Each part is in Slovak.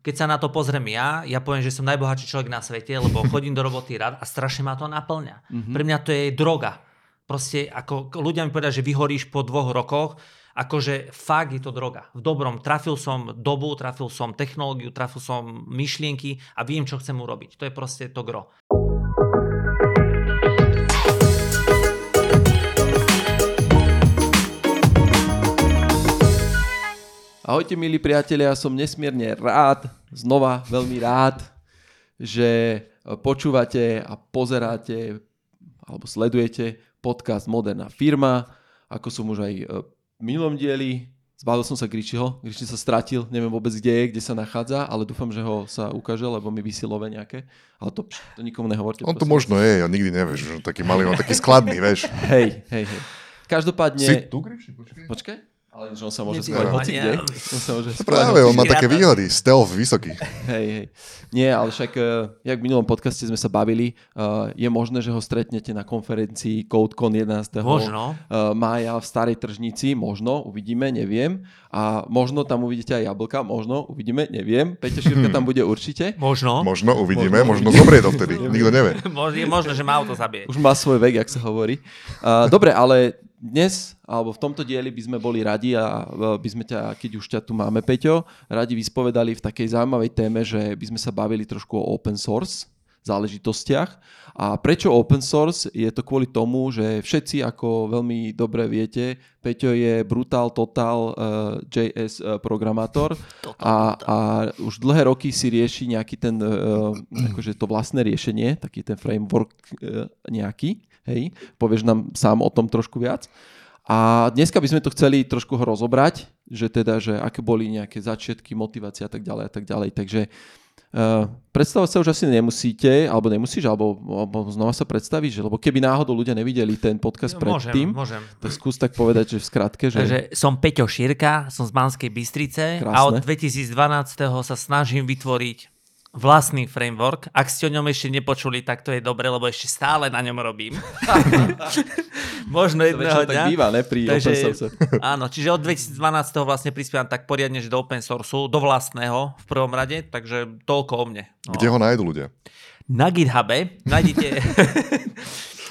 keď sa na to pozriem ja, ja poviem, že som najbohatší človek na svete, lebo chodím do roboty rád a strašne ma to naplňa. Mm-hmm. Pre mňa to je droga. Proste ako ľudia mi povedia, že vyhoríš po dvoch rokoch, akože fakt je to droga. V dobrom. Trafil som dobu, trafil som technológiu, trafil som myšlienky a viem, čo chcem urobiť. To je proste to gro. Ahojte milí priatelia, som nesmierne rád, znova veľmi rád, že počúvate a pozeráte alebo sledujete podcast Moderná firma. Ako som už aj v minulom dieli, zbavil som sa Gričiho, Griči sa stratil, neviem vôbec kde je, kde sa nachádza, ale dúfam, že ho sa ukáže, lebo mi vysilové nejaké. Ale to, to nikomu nehovorte. On to možno je, ja nikdy nevieš, že taký malý, on taký skladný, vieš. Hej, hej, hej. Každopádne... Si tu, Griči? Počkaj. Počkaj. Ale že on sa môže skovať hoci kde. On sa môže Práve, on má také výhody, stealth vysoký. Hej, hej. Nie, ale však, uh, jak v minulom podcaste sme sa bavili, uh, je možné, že ho stretnete na konferencii CodeCon 11. Možno. Uh, mája v Starej tržnici, možno, uvidíme, neviem. A možno tam uvidíte aj jablka, možno, uvidíme, neviem. Peťa Šírka tam bude určite. Možno. Možno uvidíme, možno, možno zomrie dovtedy, nikto nevie. Je možné, že má auto zabije. Už má svoj vek, jak sa hovorí. Uh, dobre, ale dnes, alebo v tomto dieli by sme boli radi a by sme ťa, keď už ťa tu máme, Peťo, radi vyspovedali v takej zaujímavej téme, že by sme sa bavili trošku o open source záležitostiach. A prečo open source? Je to kvôli tomu, že všetci, ako veľmi dobre viete, Peťo je brutal, total uh, JS uh, programátor a, a už dlhé roky si rieši nejaký ten, uh, akože to vlastné riešenie, taký ten framework uh, nejaký Hej, povieš nám sám o tom trošku viac. A dneska by sme to chceli trošku ho rozobrať, že teda, že aké boli nejaké začiatky, motivácie a tak ďalej a tak ďalej. Takže uh, predstavovať sa už asi nemusíte, alebo nemusíš, alebo, alebo znova sa predstavíš, lebo keby náhodou ľudia nevideli ten podcast no, predtým, môžem, tak skús tak povedať, že v skratke, že... Takže som Peťo Šírka, som z Banskej Bystrice Krásne. a od 2012. sa snažím vytvoriť vlastný framework. Ak ste o ňom ešte nepočuli, tak to je dobre, lebo ešte stále na ňom robím. Možno jedného dňa. tak býva, ne, pri Takže, open source. Áno, čiže od 2012 vlastne prispievam tak poriadne, že do open sourceu, do vlastného v prvom rade, takže toľko o mne. No. Kde ho nájdú ľudia? Na GitHube nájdete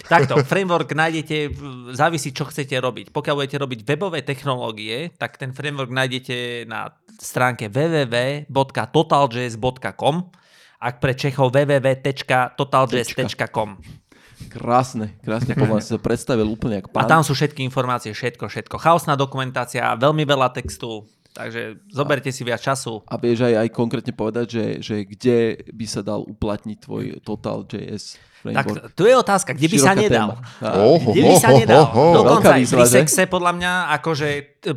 Takto, framework nájdete, závisí, čo chcete robiť. Pokiaľ budete robiť webové technológie, tak ten framework nájdete na stránke www.totaljs.com ak pre Čechov www.totaljs.com Krásne, krásne, ako sa predstavil úplne ako pán. A tam sú všetky informácie, všetko, všetko. Chaosná dokumentácia, veľmi veľa textu, takže zoberte si viac času. A vieš aj, aj konkrétne povedať, že, že kde by sa dal uplatniť tvoj Total.js tak tu je otázka, kde by Široká sa nedal? Oh, kde by sa nedal? Oh, oh, Dokonca aj pri sexe, podľa mňa, akože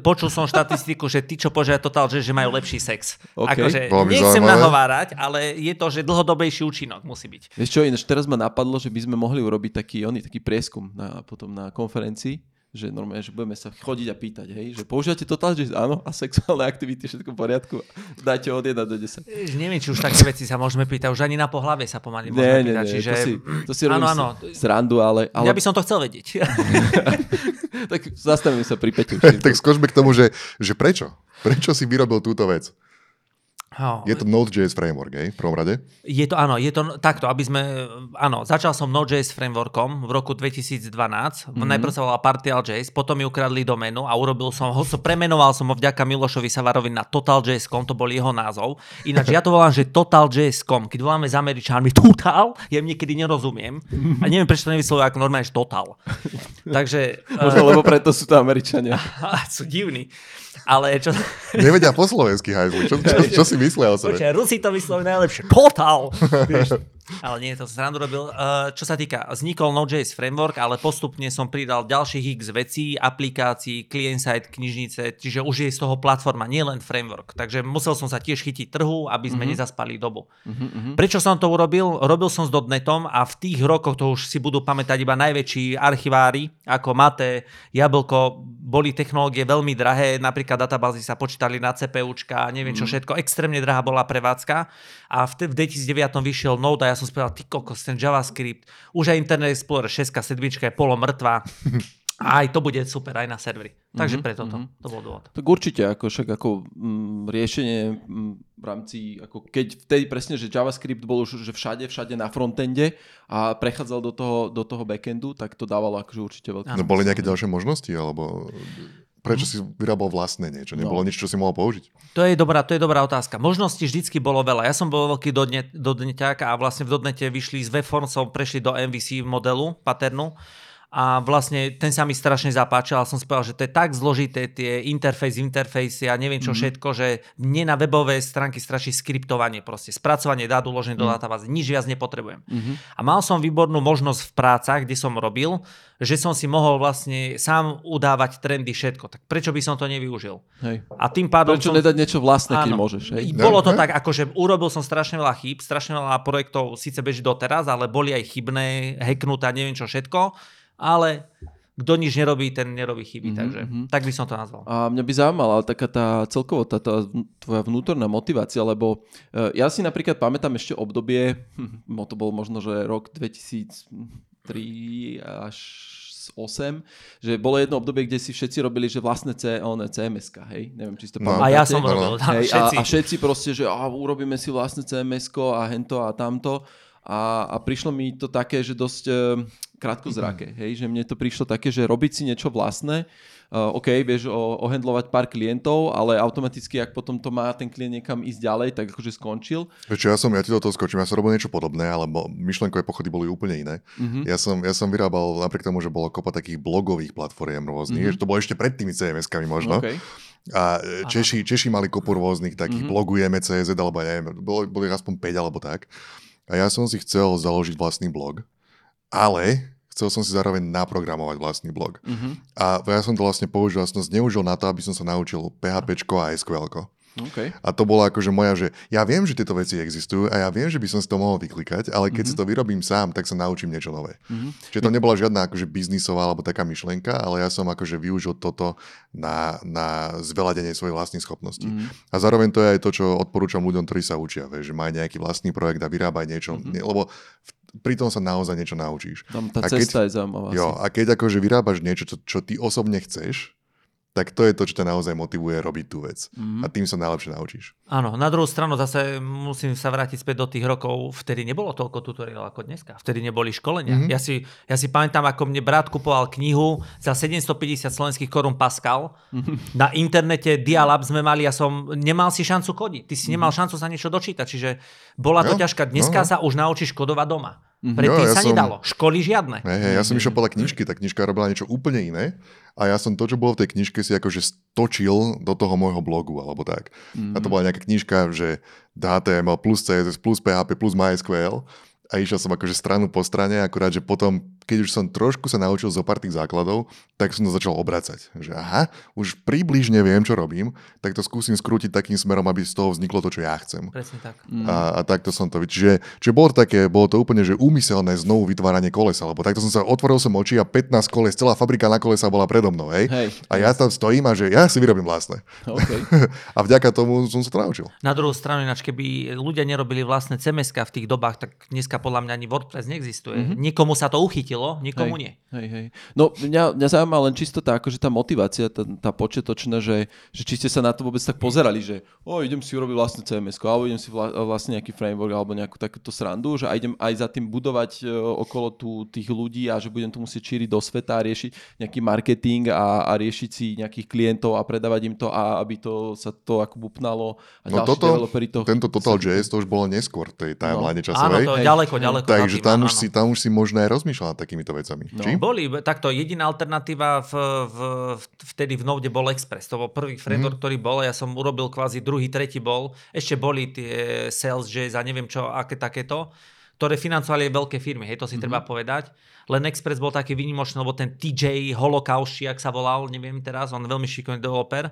počul som štatistiku, že tí, čo požiadajú Total, že, že majú lepší sex. Okay. Akože nechcem zaujímavé. nahovárať, ale je to, že dlhodobejší účinok musí byť. Vieš čo, ináč teraz ma napadlo, že by sme mohli urobiť taký, oný, taký prieskum na, potom na konferencii že normálne, že budeme sa chodiť a pýtať, hej, že používate totál, že áno, a sexuálne aktivity, všetko v poriadku, dajte od 1 do 10. Neviem, či už také veci sa môžeme pýtať, už ani na pohlavie sa pomaly môžeme nie, pýtať. Nie, čiže... to si, to si áno, áno. srandu, ale, ale... Ja by som to chcel vedieť. tak zastavím sa pri Peťu. tak skočme k tomu, že, že prečo? Prečo si vyrobil túto vec? Oh. Je to Node.js framework, hej, v prvom rade? Je to, áno, je to takto, aby sme, áno, začal som Node.js frameworkom v roku 2012, mm-hmm. najprv sa volala Partial.js, potom mi ukradli doménu a urobil som ho, premenoval som ho vďaka Milošovi Savarovi na Total.js.com, to bol jeho názov. Ináč ja to volám, že Total.js.com, keď voláme s Američanmi Total, ja im niekedy nerozumiem a neviem, prečo to nevyslovujú ako normálne, že Total. Takže... Možno, uh, lebo preto sú to Američania. sú divní. Ale čo... Nevedia po slovensky hajzli. Čo, čo, čo, si o sebe? Počkaj, Rusi to vyslovujú najlepšie. Total! ale nie, to srandu robil. Uh, čo sa týka, vznikol Node.js framework, ale postupne som pridal ďalších x vecí, aplikácií, client-side, knižnice, čiže už je z toho platforma, nielen framework. Takže musel som sa tiež chytiť trhu, aby sme mm-hmm. nezaspali dobu. Mm-hmm. Prečo som to urobil? Robil som s .NETom a v tých rokoch, to už si budú pamätať iba najväčší archivári, ako Mate, Jablko, boli technológie veľmi drahé, napríklad databázy sa počítali na CPUčka, neviem čo všetko, extrémne drahá bola prevádzka a v, v 2009 vyšiel Node a ja som povedal, ty kokos, ten JavaScript, už aj Internet Explorer 6, 7 je polo mŕtva. A aj to bude super aj na servery. Takže mm-hmm. preto to, mm-hmm. to bol dôvod. Tak určite, ako však ako mm, riešenie mm, v rámci, ako keď vtedy presne, že JavaScript bol už že všade, všade na frontende a prechádzal do toho, do toho backendu, tak to dávalo akože určite veľké. No boli nejaké ďalšie možnosti, alebo prečo si vyrábal vlastné niečo? Nebolo no. niečo, čo si mohol použiť? To je dobrá, to je dobrá otázka. Možností vždycky bolo veľa. Ja som bol veľký dodneťák a vlastne v dodnete vyšli z webformsov, prešli do MVC modelu, paternu a vlastne ten sa mi strašne zapáčil a som si povedal, že to je tak zložité, tie interfejs, interfejsy a neviem čo mm-hmm. všetko, že mne na webové stránky straší skriptovanie proste, spracovanie dát uložené mm-hmm. do mhm. databázy, nič viac nepotrebujem. Mm-hmm. A mal som výbornú možnosť v prácach, kde som robil, že som si mohol vlastne sám udávať trendy všetko, tak prečo by som to nevyužil? Hej. A tým pádom prečo som... nedať niečo vlastné, keď môžeš? Hej? Bolo to tak, akože urobil som strašne veľa chýb, strašne veľa projektov síce beží doteraz, ale boli aj chybné, hacknuté a neviem čo všetko ale kto nič nerobí, ten nerobí chyby. Mm-hmm. Takže tak by som to nazval. A mňa by zaujímala taká tá celkovo tá, tá tvoja vnútorná motivácia, lebo uh, ja si napríklad pamätám ešte obdobie, hm, to bol možno, že rok 2003 až 8, že bolo jedno obdobie, kde si všetci robili, že vlastné C, cms hej? Neviem, či ste to no. A ja som robil, hej, všetci. A, a všetci proste, že a, urobíme si vlastné cms a hento a tamto. A, a prišlo mi to také, že dosť uh, krátkozraké, hej, že mne to prišlo také, že robiť si niečo vlastné, uh, OK, vieš o, ohendlovať pár klientov, ale automaticky, ak potom to má ten klient niekam ísť ďalej, tak akože skončil. Vieš ja som, ja ti do toho skočím, ja som robil niečo podobné, ale myšlenkové pochody boli úplne iné. Mm-hmm. Ja, som, ja som vyrábal, napriek tomu, že bolo kopa takých blogových platform rôznych, mm-hmm. to bolo ešte pred tými CMS-kami možno. Okay. A e, Češi, Češi mali kopu rôznych takých mm-hmm. blogujeme CZ, alebo neviem, boli, boli aspoň 5 alebo tak. A ja som si chcel založiť vlastný blog, ale chcel som si zároveň naprogramovať vlastný blog. Uh-huh. A ja som to vlastne použil, ja som zneužil na to, aby som sa naučil PHP a SQL. Okay. A to bola akože moja, že ja viem, že tieto veci existujú a ja viem, že by som si to mohol vyklikať, ale keď mm-hmm. si to vyrobím sám, tak sa naučím niečo nové. Mm-hmm. Čiže to nebola žiadna akože biznisová alebo taká myšlienka, ale ja som akože využil toto na, na zveladenie svojich vlastných schopností. Mm-hmm. A zároveň to je aj to, čo odporúčam ľuďom, ktorí sa učia, vieš, že maj nejaký vlastný projekt a vyrábaj niečo, mm-hmm. lebo pri tom sa naozaj niečo naučíš. Tam tá a cesta keď, je zaujímavá. Jo, a keď akože vyrábaš niečo, čo, čo ty osobne chceš, tak to je to, čo ťa naozaj motivuje robiť tú vec. Mm-hmm. A tým sa najlepšie naučíš. Áno, na druhú stranu zase musím sa vrátiť späť do tých rokov, vtedy nebolo toľko tutoriálov ako dneska. Vtedy neboli školenia. Mm-hmm. Ja, si, ja si pamätám, ako mne brat kupoval knihu za 750 slovenských korún Pascal. Mm-hmm. Na internete Dialab sme mali, ja som nemal si šancu kodiť. Ty si mm-hmm. nemal šancu sa niečo dočítať, čiže bola to jo, ťažká. Dneska no. sa už naučíš kodovať doma. Mm-hmm. Predtým ja sa som, nedalo. Školy žiadne. Hey, hey, ja som išiel podľa knižky, tá knižka robila niečo úplne iné a ja som to, čo bolo v tej knižke, si akože stočil do toho môjho blogu alebo tak. Mm-hmm. A to bola nejaká knižka, že HTML plus CSS plus PHP plus MySQL a išiel som akože stranu po strane, akurát, že potom keď už som trošku sa naučil zo pár tých základov, tak som to začal obracať. Že aha, už približne viem, čo robím, tak to skúsim skrútiť takým smerom, aby z toho vzniklo to, čo ja chcem. Presne tak. A, a takto som to... Čiže, čiže bolo to také, bolo to úplne, že úmyselné znovu vytváranie kolesa, lebo takto som sa otvoril som oči a 15 koles, celá fabrika na kolesa bola predo mnou, hej? hej a ja tam stojím a že ja si vyrobím vlastné. Okay. a vďaka tomu som sa to naučil. Na druhú stranu, ináč, keby ľudia nerobili vlastné cms v tých dobách, tak dneska podľa mňa ani WordPress neexistuje. Mm-hmm. Nikomu sa to uchytilo chytilo, nikomu hej, nie. Hej, hej. No mňa, mňa zaujíma len čisto tá, akože tá motivácia, tá, tá početočná, že, že či ste sa na to vôbec tak pozerali, že o, idem si urobiť vlastne CMS, alebo idem si vla, vlastne nejaký framework, alebo nejakú takúto srandu, že a idem aj za tým budovať uh, okolo tú, tých ľudí a že budem to musieť šíriť do sveta a riešiť nejaký marketing a, a riešiť si nejakých klientov a predávať im to a aby to sa to ako bupnalo a no toto, to... Tento Total JS to už bolo neskôr tej timeline no. časovej. Áno, to je ďaleko, ďaleko. Takže tam, už si, tam už si možno aj rozmýšľal nad takýmito vecami. No. Či? Boli, takto jediná alternatíva v, v, vtedy v Node bol Express. To bol prvý framework, mm. ktorý bol. Ja som urobil kvázi druhý, tretí bol. Ešte boli tie Sales.js a neviem čo, aké takéto ktoré financovali aj veľké firmy, hej, to si mm-hmm. treba povedať. Len Express bol taký výnimočný, lebo ten TJ Holokauši, ak sa volal, neviem teraz, on veľmi šikovný developer,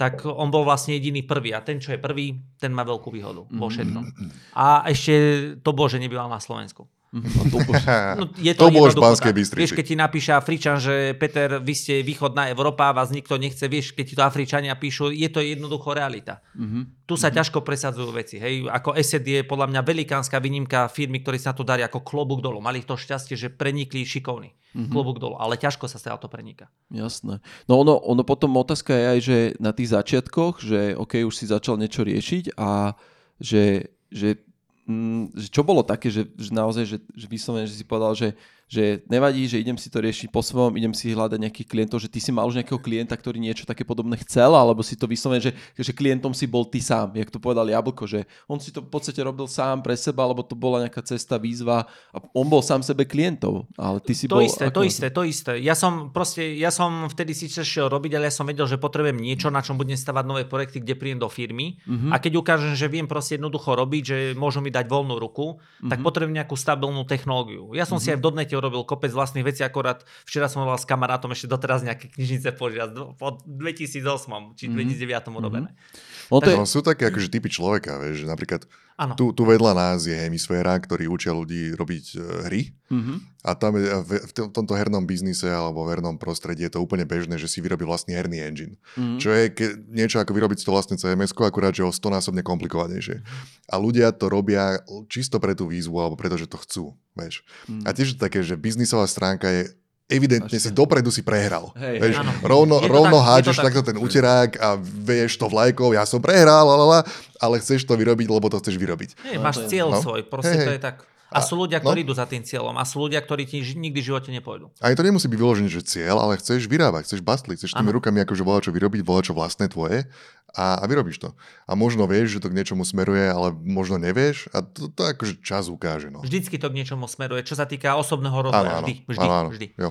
tak on bol vlastne jediný prvý. A ten, čo je prvý, ten má veľkú výhodu vo mhm. všetkom. A ešte to bol, že nebýval na Slovensku. To, no, je to, to bolo v Banskej Bystrici. Vieš, keď ti napíše Afričan, že Peter, vy ste východná Európa, vás nikto nechce, vieš, keď ti to Afričania píšu, je to jednoducho realita. Mm-hmm. Tu sa mm-hmm. ťažko presadzujú veci. Hej. Ako ESET je podľa mňa velikánska výnimka firmy, ktorí sa na to darí ako klobúk dolu. Mali to šťastie, že prenikli šikovní. Mm-hmm. Klobúk dolu. Ale ťažko sa sa to preniká. Jasné. No ono, ono potom otázka je aj, že na tých začiatkoch, že OK, už si začal niečo riešiť a že, že Mm, čo bolo také, že, že naozaj, že, že vyslovene, že si povedal, že že nevadí, že idem si to riešiť po svojom, idem si hľadať nejakých klientov, že ty si mal už nejakého klienta, ktorý niečo také podobné chcel, alebo si to vyslovene, že, že klientom si bol ty sám, jak to povedal Jablko, že on si to v podstate robil sám pre seba, alebo to bola nejaká cesta, výzva a on bol sám sebe klientov, ale ty si to bol... Isté. To isté, to isté. Ja som proste, ja som vtedy si šiel robiť, ale ja som vedel, že potrebujem niečo, na čom budem stavať nové projekty, kde príjem do firmy uh-huh. a keď ukážem, že viem proste jednoducho robiť, že môžu mi dať voľnú ruku, uh-huh. tak mhm. potrebujem nejakú stabilnú technológiu. Ja som uh-huh. si aj v dotnete urobil kopec vlastných vecí, akorát včera som hovoril s kamarátom ešte doteraz nejaké knižnice požiať po 2008 či 2009 mm-hmm. urobené. No, to je... sú také akože typy človeka, vieš, že napríklad tu, tu vedľa nás je hemisféra, ktorý učia ľudí robiť uh, hry mm-hmm. a tam v, v tomto hernom biznise alebo v hernom prostredí je to úplne bežné, že si vyrobí vlastný herný engine. Mm-hmm. Čo je ke, niečo ako vyrobiť to vlastné CMS, akurát, že o 100 násobne komplikovanejšie. A ľudia to robia čisto pre tú výzvu alebo preto, že to chcú. Vieš. Mm-hmm. A tiež také, že biznisová stránka je evidentne si dopredu si prehral. Hej, vieš, áno. rovno, rovno tak, hádžeš takto ten uterák a vieš to vlajkou, ja som prehral, lalala, ale chceš to vyrobiť, lebo to chceš vyrobiť. Hej, máš cieľ no? svoj, proste hej, to je tak. A, a sú ľudia, ktorí no? idú za tým cieľom a sú ľudia, ktorí ti nikdy v živote nepôjdu. A to nemusí byť vyložené, že cieľ, ale chceš vyrábať, chceš bastliť, chceš tými ano. rukami akože volať čo vyrobiť, volať čo vlastné tvoje a, a vyrobíš to. A možno vieš, že to k niečomu smeruje, ale možno nevieš a to, to akože čas ukáže. No. Vždycky to k niečomu smeruje, čo sa týka osobného rozvoja. Vždy, vždy, ano, ano. vždy. Jo.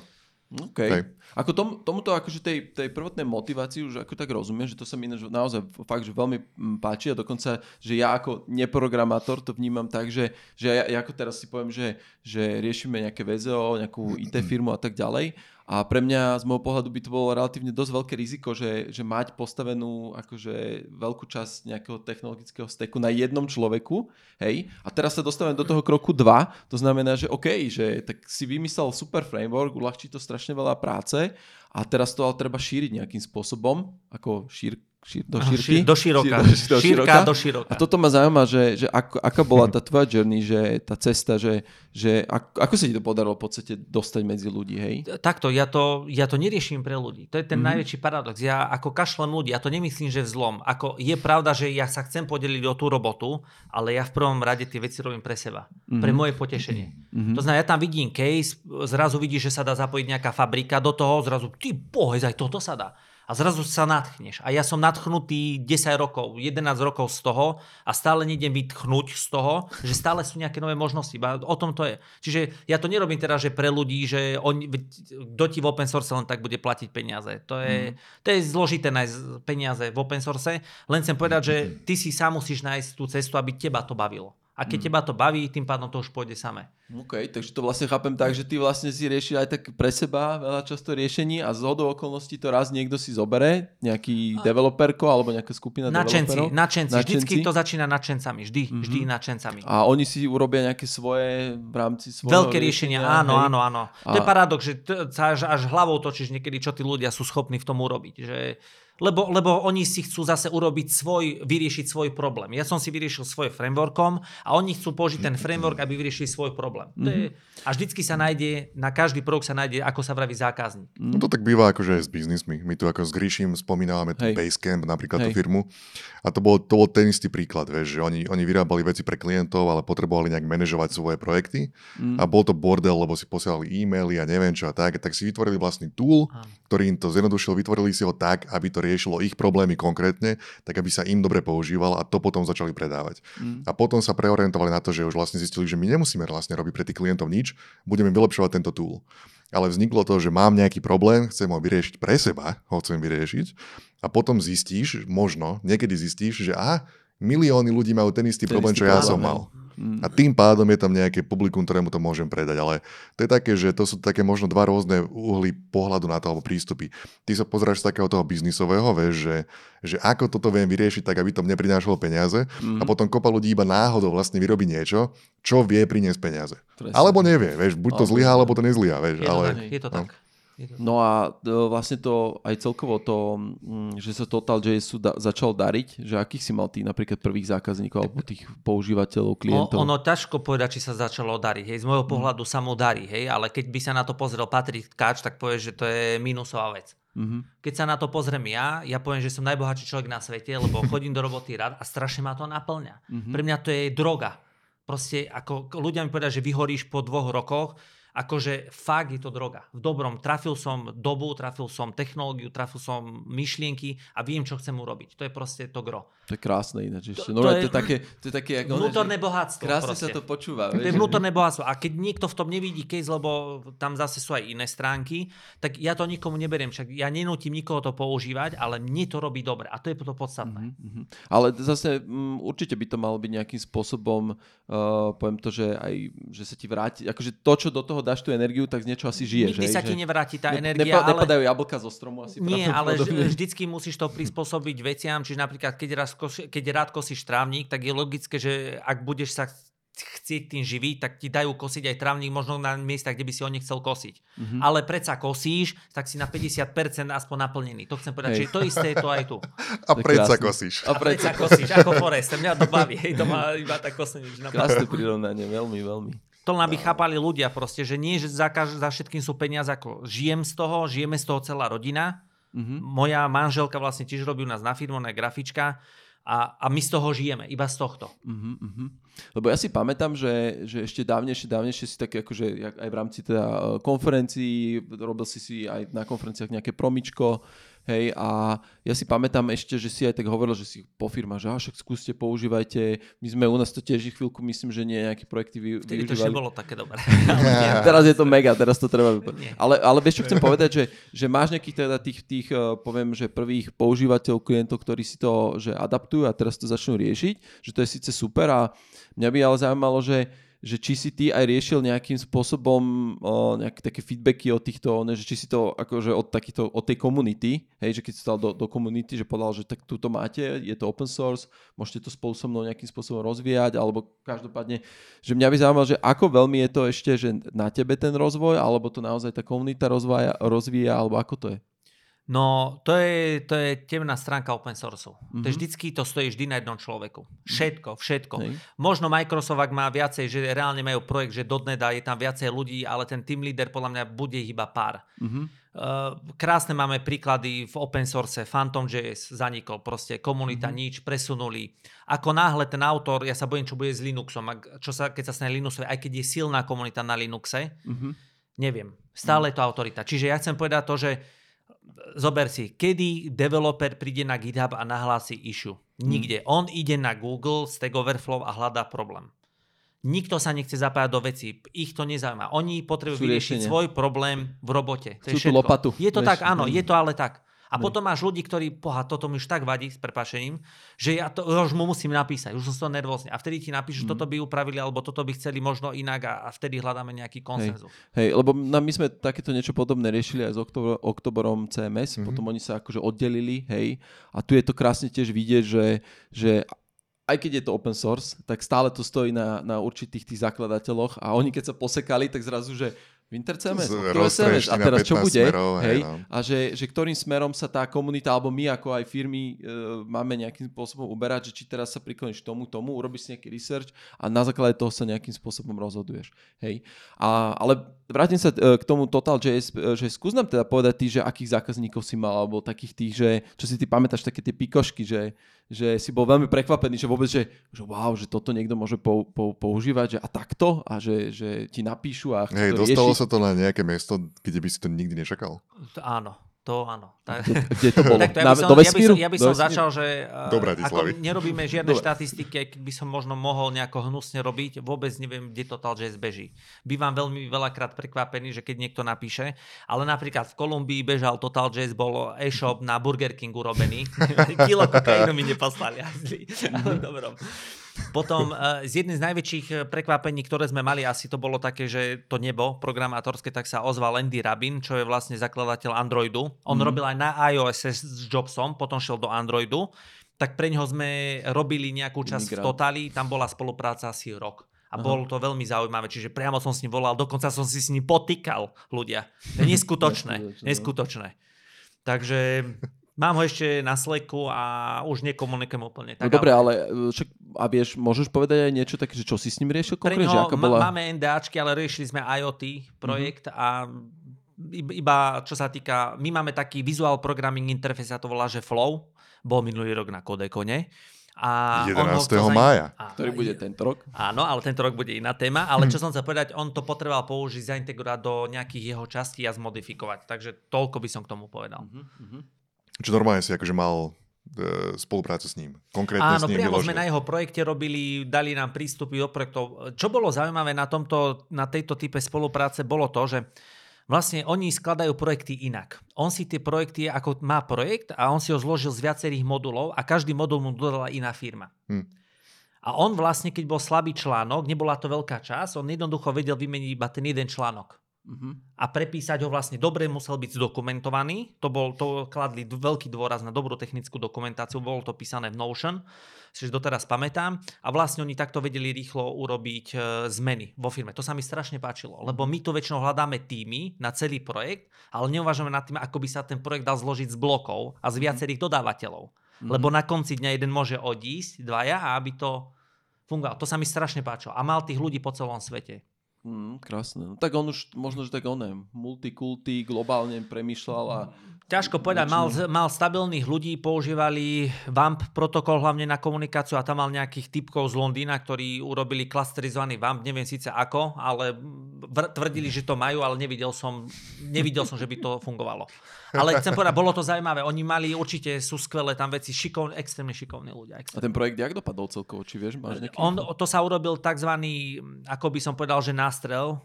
OK. Hej. Ako tom, tomuto akože tej, tej prvotnej motivácii už ako tak rozumiem, že to sa mi naozaj fakt, že veľmi mm, páči a dokonca, že ja ako neprogramátor to vnímam tak, že, že ja, ja ako teraz si poviem, že, že riešime nejaké VZO, nejakú IT firmu a tak ďalej. A pre mňa z môjho pohľadu by to bolo relatívne dosť veľké riziko, že, že mať postavenú akože veľkú časť nejakého technologického steku na jednom človeku, hej, a teraz sa dostávame do toho kroku 2, to znamená, že OK, že tak si vymyslel super framework, uľahčí to strašne veľa práce a teraz to ale treba šíriť nejakým spôsobom, ako šír, Šír, do šírky? do široka. Šír, do, Šírka do široka. A toto ma zaujíma, že, že ako, aká bola tá tvoja journey, že tá cesta, že, že ako, ako sa ti to podarilo v podstate dostať medzi ľudí, hej? Takto, ja to, ja to neriešim pre ľudí. To je ten mm-hmm. najväčší paradox. Ja ako kašlem ľudí, ja to nemyslím, že vzlom. Ako je pravda, že ja sa chcem podeliť o tú robotu, ale ja v prvom rade tie veci robím pre seba. Mm-hmm. Pre moje potešenie. Mm-hmm. To znamená, ja tam vidím case, zrazu vidíš, že sa dá zapojiť nejaká fabrika do toho, zrazu, ty bohe, aj toto sa dá a zrazu sa nadchneš. A ja som nadchnutý 10 rokov, 11 rokov z toho a stále nejdem vytchnúť z toho, že stále sú nejaké nové možnosti. O tom to je. Čiže ja to nerobím teraz, že pre ľudí, že on, kto ti v open source len tak bude platiť peniaze. To je, mm. to je zložité nájsť peniaze v open source. Len chcem povedať, že ty si sám musíš nájsť tú cestu, aby teba to bavilo. A keď mm. teba to baví, tým pádom to už pôjde samé. OK, takže to vlastne chápem tak, že ty vlastne si riešil aj tak pre seba veľa často riešení a z hodou okolností to raz niekto si zobere, nejaký a... developerko alebo nejaká skupina načenci. Načenci, načenci. Vždycky to začína načencami, vždy, mm-hmm. vždy načencami. A oni si urobia nejaké svoje v rámci svojho Veľké riešenia, riešenia áno, hej. áno, áno. A... To je paradox, že sa až, až hlavou točíš niekedy, čo tí ľudia sú schopní v tom urobiť. Že lebo, lebo oni si chcú zase urobiť svoj, vyriešiť svoj problém. Ja som si vyriešil svoj frameworkom a oni chcú použiť ten framework, aby vyriešili svoj problém. Mm-hmm. To je, a vždycky sa nájde, na každý produkt sa nájde, ako sa vraví zákazník. No to tak býva akože aj s biznismi. My tu ako s Gríšim spomíname tu Basecamp, napríklad Hej. tú firmu. A to bol, to bol ten istý príklad, vieš, že oni, oni vyrábali veci pre klientov, ale potrebovali nejak manažovať svoje projekty. Mm. A bol to bordel, lebo si posielali e-maily a neviem čo a tak. Tak si vytvorili vlastný tool, Aha. ktorý im to zjednodušil, vytvorili si ho tak, aby to riešilo ich problémy konkrétne, tak aby sa im dobre používal a to potom začali predávať. Mm. A potom sa preorientovali na to, že už vlastne zistili, že my nemusíme vlastne robiť pre tých klientov nič, budeme vylepšovať tento tool ale vzniklo to, že mám nejaký problém, chcem ho vyriešiť pre seba, ho chcem vyriešiť a potom zistíš, možno, niekedy zistíš, že aha, milióny ľudí majú ten istý ten problém, istý čo ja som mal. Mm. A tým pádom je tam nejaké publikum, ktorému to môžem predať. Ale to je také, že to sú také možno dva rôzne uhly pohľadu na to alebo prístupy. Ty sa pozráš z takého toho biznisového, vieš, že, že ako toto viem vyriešiť tak, aby to mne prinášalo peniaze mm. a potom kopa ľudí iba náhodou vlastne vyrobí niečo, čo vie priniesť peniaze. Presne. Alebo nevie, vieš, buď to zlyhá, alebo to nezlyhá, vieš. Je ale, to, je to no. tak. No a e, vlastne to aj celkovo to, mm, že sa Total JSu da, začal dariť, že akých si mal ty napríklad prvých zákazníkov alebo tých používateľov, klientov? O, ono ťažko povedať, či sa začalo dariť. Hej. Z môjho mhm. pohľadu mm. sa mu darí, hej, ale keď by sa na to pozrel Patrik Tkáč, tak povie, že to je minusová vec. Mm-hmm. Keď sa na to pozriem ja, ja poviem, že som najbohatší človek na svete, lebo chodím do roboty rád a strašne ma to naplňa. Mm-hmm. Pre mňa to je droga. Proste ako ľudia mi povedia, že vyhoríš po dvoch rokoch, akože fakt je to droga. V dobrom. Trafil som dobu, trafil som technológiu, trafil som myšlienky a viem, čo chcem urobiť. To je proste to gro. To je krásne ináč. To, no, to, je, to je také, to je také ako vnútorné bohatstvo. Krásne proste. sa to počúva. To je vnútorné bohatstvo. A keď niekto v tom nevidí case, lebo tam zase sú aj iné stránky, tak ja to nikomu neberiem. Však ja nenútim nikoho to používať, ale mne to robí dobre. A to je to podstatné. Mm-hmm. Ale zase m, mm, určite by to malo byť nejakým spôsobom, uh, poviem to, že aj že sa ti vráti, akože to, čo do toho dáš tú energiu, tak z niečo asi žiješ. Nikdy hej, sa že... ti nevráti tá ne, energia. Nepa, nepadajú ale... jablka zo stromu asi. Nie, ale vždycky musíš to prispôsobiť veciam, čiže napríklad keď, raz, keď rád kosíš trávnik, tak je logické, že ak budeš sa chcieť tým živiť, tak ti dajú kosiť aj trávnik možno na miestach, kde by si ho nechcel kosiť. Mm-hmm. Ale predsa kosíš, tak si na 50% aspoň naplnený. To chcem povedať, že to isté je to aj tu. A predsa kosíš. A predsa kosíš, ako Forest. Mňa to baví, hej, to má iba tak kosenie. Krásne prirovnanie, veľmi, veľmi to len aby chápali ľudia proste, že nie, že za, za všetkým sú peniaze, ako žijem z toho, žijeme z toho celá rodina. Mm-hmm. Moja manželka vlastne tiež robí u nás na firmu, ona je grafička a, a my z toho žijeme, iba z tohto. Mm-hmm. Lebo ja si pamätám, že, že ešte dávnejšie, dávnejšie si také akože aj v rámci teda e, konferencií, robil si si aj na konferenciách nejaké promičko, Hej, a ja si pamätám ešte, že si aj tak hovoril, že si po firma, že však skúste, používajte. My sme u nás to tiež chvíľku, myslím, že nie nejaké projekty vy, Vtedy využívali. to bolo také dobré. teraz je to mega, teraz to treba Ale, ale vieš, čo chcem povedať, že, že máš nejakých teda tých, tých, eh, poviem, že prvých používateľov, klientov, ktorí si to že adaptujú a teraz to začnú riešiť, že to je síce super a mňa by ale zaujímalo, že že či si ty aj riešil nejakým spôsobom o, nejaké také feedbacky od týchto, ne, že či si to akože od, takýto, od tej komunity, hej, že keď si stal do, komunity, že povedal, že tak túto máte, je to open source, môžete to spolu so mnou nejakým spôsobom rozvíjať, alebo každopádne, že mňa by zaujímalo, že ako veľmi je to ešte, že na tebe ten rozvoj, alebo to naozaj tá komunita rozvíja, rozvíja alebo ako to je? No, to je, to je temná stránka open source. Mm-hmm. To je mhm. vždycky to stojí vždy na jednom človeku. Všetko, všetko. Hej. Možno Microsoft, ak má viacej, že reálne majú projekt, že dotnet a je tam viacej ľudí, ale ten team leader podľa mňa bude iba pár. Mm-hmm. Uh, krásne máme príklady v open source. Phantom.js zanikol, proste komunita mm-hmm. nič, presunuli. Ako náhle ten autor, ja sa bojím, čo bude s Linuxom, ak, čo sa, keď sa stane Linuxovi, aj keď je silná komunita na Linuxe, mm-hmm. neviem. Stále mm-hmm. je to autorita. Čiže ja chcem povedať to, že zober si, kedy developer príde na GitHub a nahlási issue. Hmm. Nikde. Hmm. On ide na Google, Stack Overflow a hľadá problém. Nikto sa nechce zapájať do veci. Ich to nezaujíma. Oni potrebujú vyriešiť svoj problém v robote. To je lopatu. Je to vieš, tak, áno, je to ale tak. A potom máš ľudí, ktorí, poha, toto mi už tak vadí s prepašením, že ja to už mu musím napísať, už som to nervózny. A vtedy ti napíšu, mm. toto by upravili, alebo toto by chceli možno inak a, a vtedy hľadáme nejaký konsenzus. Hej, Hej lebo my sme takéto niečo podobné riešili aj s oktober, oktoberom CMS, mm-hmm. potom oni sa akože oddelili, hej, a tu je to krásne tiež vidieť, že, že aj keď je to open source, tak stále to stojí na, na určitých tých zakladateľoch a oni keď sa posekali, tak zrazu, že Winter CMS, CMS. A teraz čo bude? Smerov, hej, no. A že, že ktorým smerom sa tá komunita, alebo my ako aj firmy e, máme nejakým spôsobom uberať, že či teraz sa prikloníš tomu, tomu, urobíš si nejaký research a na základe toho sa nejakým spôsobom rozhoduješ. Hej. A, ale vrátim sa e, k tomu Total.js, e, že skús nám teda povedať ty, že akých zákazníkov si mal, alebo takých tých, že čo si ty pamätáš, také tie pikošky, že, že si bol veľmi prekvapený, že vôbec, že, že wow, že toto niekto môže pou, pou, používať, že a takto, a že, že ti napíšu a Hej, to dostalo riešiť. sa to na nejaké miesto, kde by si to nikdy nečakal? Áno. To áno. Tak... Kde, to bolo? Takto, ja, by som, do ja by som, ja by som začal, že Dobre, ako nerobíme žiadne Dobre. štatistiky, keď by som možno mohol nejako hnusne robiť, vôbec neviem, kde Total Jazz beží. Bývam veľmi veľakrát prekvapený, že keď niekto napíše, ale napríklad v Kolumbii bežal Total Jazz, bol e-shop na Burger King urobený. Kilo kokainu mi neposlali. ale dobrom. Potom uh, z jednej z najväčších eh, prekvapení, ktoré sme mali, asi to bolo také, že to nebo programátorské, tak sa ozval Andy Rabin, čo je vlastne zakladateľ Androidu. On mm. robil aj na iOS s Jobsom, potom šiel do Androidu. Tak pre ňoho sme robili nejakú časť v Totali, tam bola spolupráca asi rok. A Aha. bolo to veľmi zaujímavé, čiže priamo som s ním volal, dokonca som si s ním potýkal ľudia. Neskutočné, neskutočné. Takže Mám ho ešte na sleku a už nekomunikujem úplne. Tak, no dobre, ale e, však, a vieš, môžeš povedať aj niečo také, že čo si s ním riešil konkrétne? Že aká bola... Máme NDAčky, ale riešili sme IoT projekt mm-hmm. a iba čo sa týka, my máme taký visual programming interface, a to volá, že Flow, bol minulý rok na Kodekone. A 11. On mája. Áno, ktorý bude tento rok. Áno, ale tento rok bude iná téma. Ale čo som chcel povedať, on to potreboval použiť, zaintegrovať do nejakých jeho častí a zmodifikovať. Takže toľko by som k tomu povedal. Uh-huh, čo normálne si akože mal e, spoluprácu s ním. Konkrétne Áno, s ním priamo vyložené. sme na jeho projekte robili, dali nám prístupy do projektov. Čo bolo zaujímavé na, tomto, na tejto type spolupráce, bolo to, že vlastne oni skladajú projekty inak. On si tie projekty, ako má projekt a on si ho zložil z viacerých modulov a každý modul mu dodala iná firma. Hm. A on vlastne, keď bol slabý článok, nebola to veľká časť, on jednoducho vedel vymeniť iba ten jeden článok. Uh-huh. A prepísať ho vlastne dobre musel byť zdokumentovaný. To bol, to kladli veľký dôraz na dobrú technickú dokumentáciu, bolo to písané v Notion, si doteraz pamätám. A vlastne oni takto vedeli rýchlo urobiť e, zmeny vo firme. To sa mi strašne páčilo, lebo my tu väčšinou hľadáme týmy na celý projekt, ale neuvažujeme nad tým, ako by sa ten projekt dal zložiť z blokov a z mhm. viacerých uh-huh. dodávateľov. Uh-huh. Lebo na konci dňa jeden môže odísť, dvaja a aby to fungovalo. To sa mi strašne páčilo. A mal tých ľudí po celom svete. Mm, krásne. No, tak on už, možno, že tak oné, multikulty, globálne premýšľal a... Ťažko povedať, mal, mal stabilných ľudí, používali VAMP protokol hlavne na komunikáciu a tam mal nejakých typkov z Londýna, ktorí urobili klasterizovaný VAMP, neviem síce ako, ale tvrdili, že to majú, ale nevidel som, nevidel som, že by to fungovalo. Ale chcem povedať, bolo to zaujímavé. Oni mali určite, sú skvelé tam veci, šikovní, extrémne šikovní ľudia. Extrémne. A ten projekt jak dopadol celkovo? Či vieš, máš nejaký... On, to sa urobil tzv. ako by som povedal, že nástrel,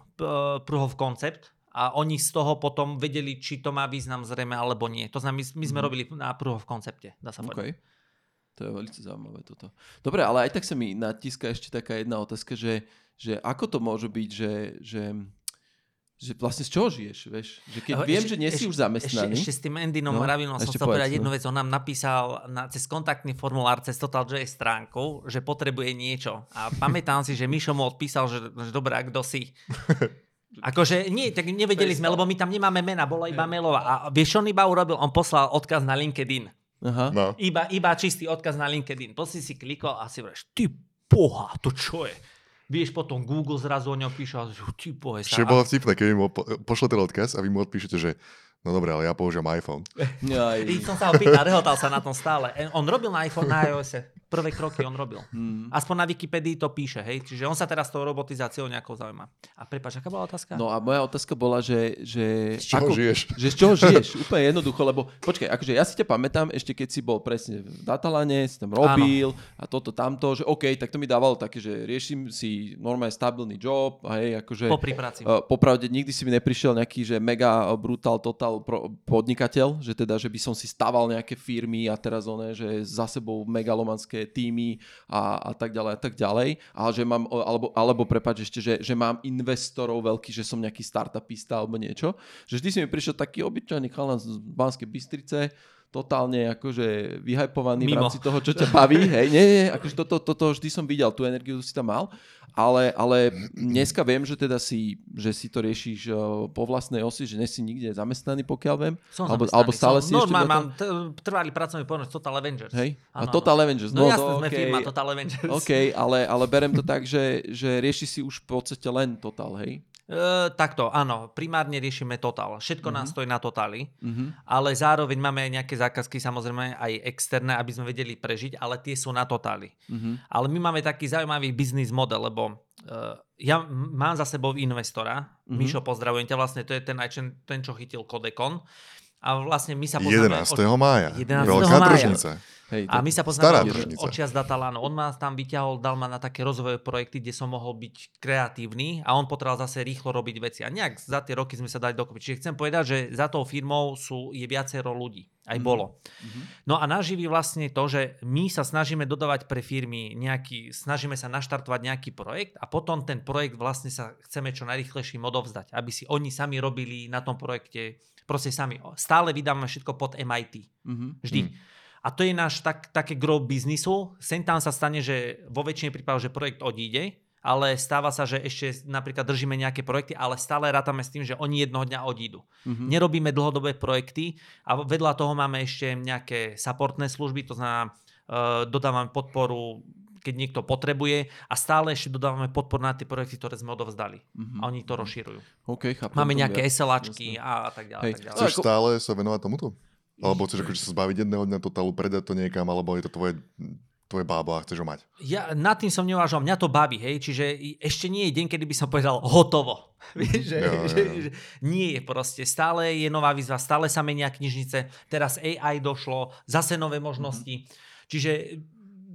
proof of concept, a oni z toho potom vedeli, či to má význam zrejme alebo nie. To znamená, my, my sme mm. robili na proof of koncepte, dá sa povedať. Okay. To je veľmi zaujímavé toto. Dobre, ale aj tak sa mi natíska ešte taká jedna otázka, že, že ako to môže byť, že, že že vlastne z čoho žiješ, vieš? Že keď viem, že nie si už zamestnaný. Ešte, ešte s tým Endinom no, Ravinom som chcel povedať jednu vec. On nám napísal na, cez kontaktný formulár, cez TotalJS stránku, že potrebuje niečo. A pamätám si, že Mišo mu odpísal, že, že dobre, a kto si? Akože nie, tak nevedeli sme, lebo my tam nemáme mena, bola iba mailová. A vieš, čo on iba urobil? On poslal odkaz na LinkedIn. Aha. No. Iba, iba čistý odkaz na LinkedIn. To si si klikol a si vreš, ty poha, to čo je? vieš potom Google zrazu o ňom píše a ty pohe. Čiže bolo vtipné, keď mu pošle ten odkaz a vy mu odpíšete, že No dobre, ale ja používam iPhone. Ja, som sa ho pýtal, rehotal sa na tom stále. On robil na iPhone, na iOS. Prvé kroky on robil. Mm. Aspoň na Wikipedii to píše, hej. Čiže on sa teraz tou robotizáciou nejakou zaujíma. A prepáč, aká bola otázka? No a moja otázka bola, že... že z čoho ako, žiješ? Že z čoho žiješ? Úplne jednoducho, lebo počkaj, akože ja si ťa pamätám ešte keď si bol presne v Datalane, si tam robil Áno. a toto, tamto, že OK, tak to mi dávalo také, že riešim si normálne stabilný job, hej, akože... Po práci. Uh, popravde nikdy si mi neprišiel nejaký, že mega brutal, total pro, podnikateľ, že teda, že by som si staval nejaké firmy a teraz oné, že za sebou megalomanské týmy a, a tak ďalej a tak ďalej, ale že mám, alebo, alebo prepáč ešte, že, že mám investorov veľký, že som nejaký startupista alebo niečo, že vždy si mi prišiel taký obyčajný chalan z Banskej Bystrice, totálne akože vyhypovaný Mimo. v rámci toho, čo ťa baví. Hej, nie, nie, akože toto, toto vždy som videl, tú energiu si tam mal, ale, ale dneska viem, že teda si, že si to riešiš po vlastnej osi, že nie si nikde zamestnaný, pokiaľ viem. Som alebo, alebo stále som, si no, ešte... mám, mám trvalý pracovný povinnosť Total Avengers. Hej? A ano, Total Avengers. No, no jasne, sme okay. firma Total Avengers. OK, ale, ale berem to tak, že, že rieši si už v podstate len Total, hej? E, takto, áno, primárne riešime Total. Všetko uh-huh. nám stojí na Totali, uh-huh. ale zároveň máme aj nejaké zákazky, samozrejme aj externé, aby sme vedeli prežiť, ale tie sú na Totali. Uh-huh. Ale my máme taký zaujímavý biznis model, lebo uh, ja mám za sebou investora, uh-huh. Mišo, pozdravujem ťa, vlastne to je ten, ten, ten čo chytil Kodekon. A vlastne my sa poznáme... 11. Od... mája. 11. Veľká mája. tržnica. Hej, a my sa poznáme od, od čias Datalano. On ma tam vyťahol, dal ma na také rozvojové projekty, kde som mohol byť kreatívny a on potreboval zase rýchlo robiť veci. A nejak za tie roky sme sa dali dokopy. Čiže chcem povedať, že za tou firmou sú, je viacero ľudí. Aj mm-hmm. bolo. Mm-hmm. No a naživí vlastne to, že my sa snažíme dodávať pre firmy nejaký, snažíme sa naštartovať nejaký projekt a potom ten projekt vlastne sa chceme čo najrychlejším odovzdať, aby si oni sami robili na tom projekte proste sami. Stále vydávame všetko pod MIT. Mm-hmm. Vždy. Mm-hmm. A to je náš tak, také grow biznisu. Sem tam sa stane, že vo väčšine prípadov, že projekt odíde, ale stáva sa, že ešte napríklad držíme nejaké projekty, ale stále rátame s tým, že oni jednoho dňa odídu. Mm-hmm. Nerobíme dlhodobé projekty a vedľa toho máme ešte nejaké supportné služby, to znamená, uh, dodávame podporu keď niekto potrebuje a stále ešte dodávame podporu na tie projekty, ktoré sme odovzdali. Mm-hmm. A oni to rozširujú. Okay, chápem, Máme nejaké SLAčky a, a tak ďalej. Hej. Tak ďalej. Chceš stále sa venovať tomuto? Alebo chceš akože sa zbaviť jedného dňa totálu, predať to niekam, alebo je to tvoje tvoje bábo a chceš ho mať. Ja nad tým som neuvažoval, mňa to baví, hej, čiže ešte nie je deň, kedy by som povedal hotovo. Že, jo, jo. Že, že, nie je proste, stále je nová výzva, stále sa menia knižnice, teraz AI došlo, zase nové možnosti. Mm-hmm. Čiže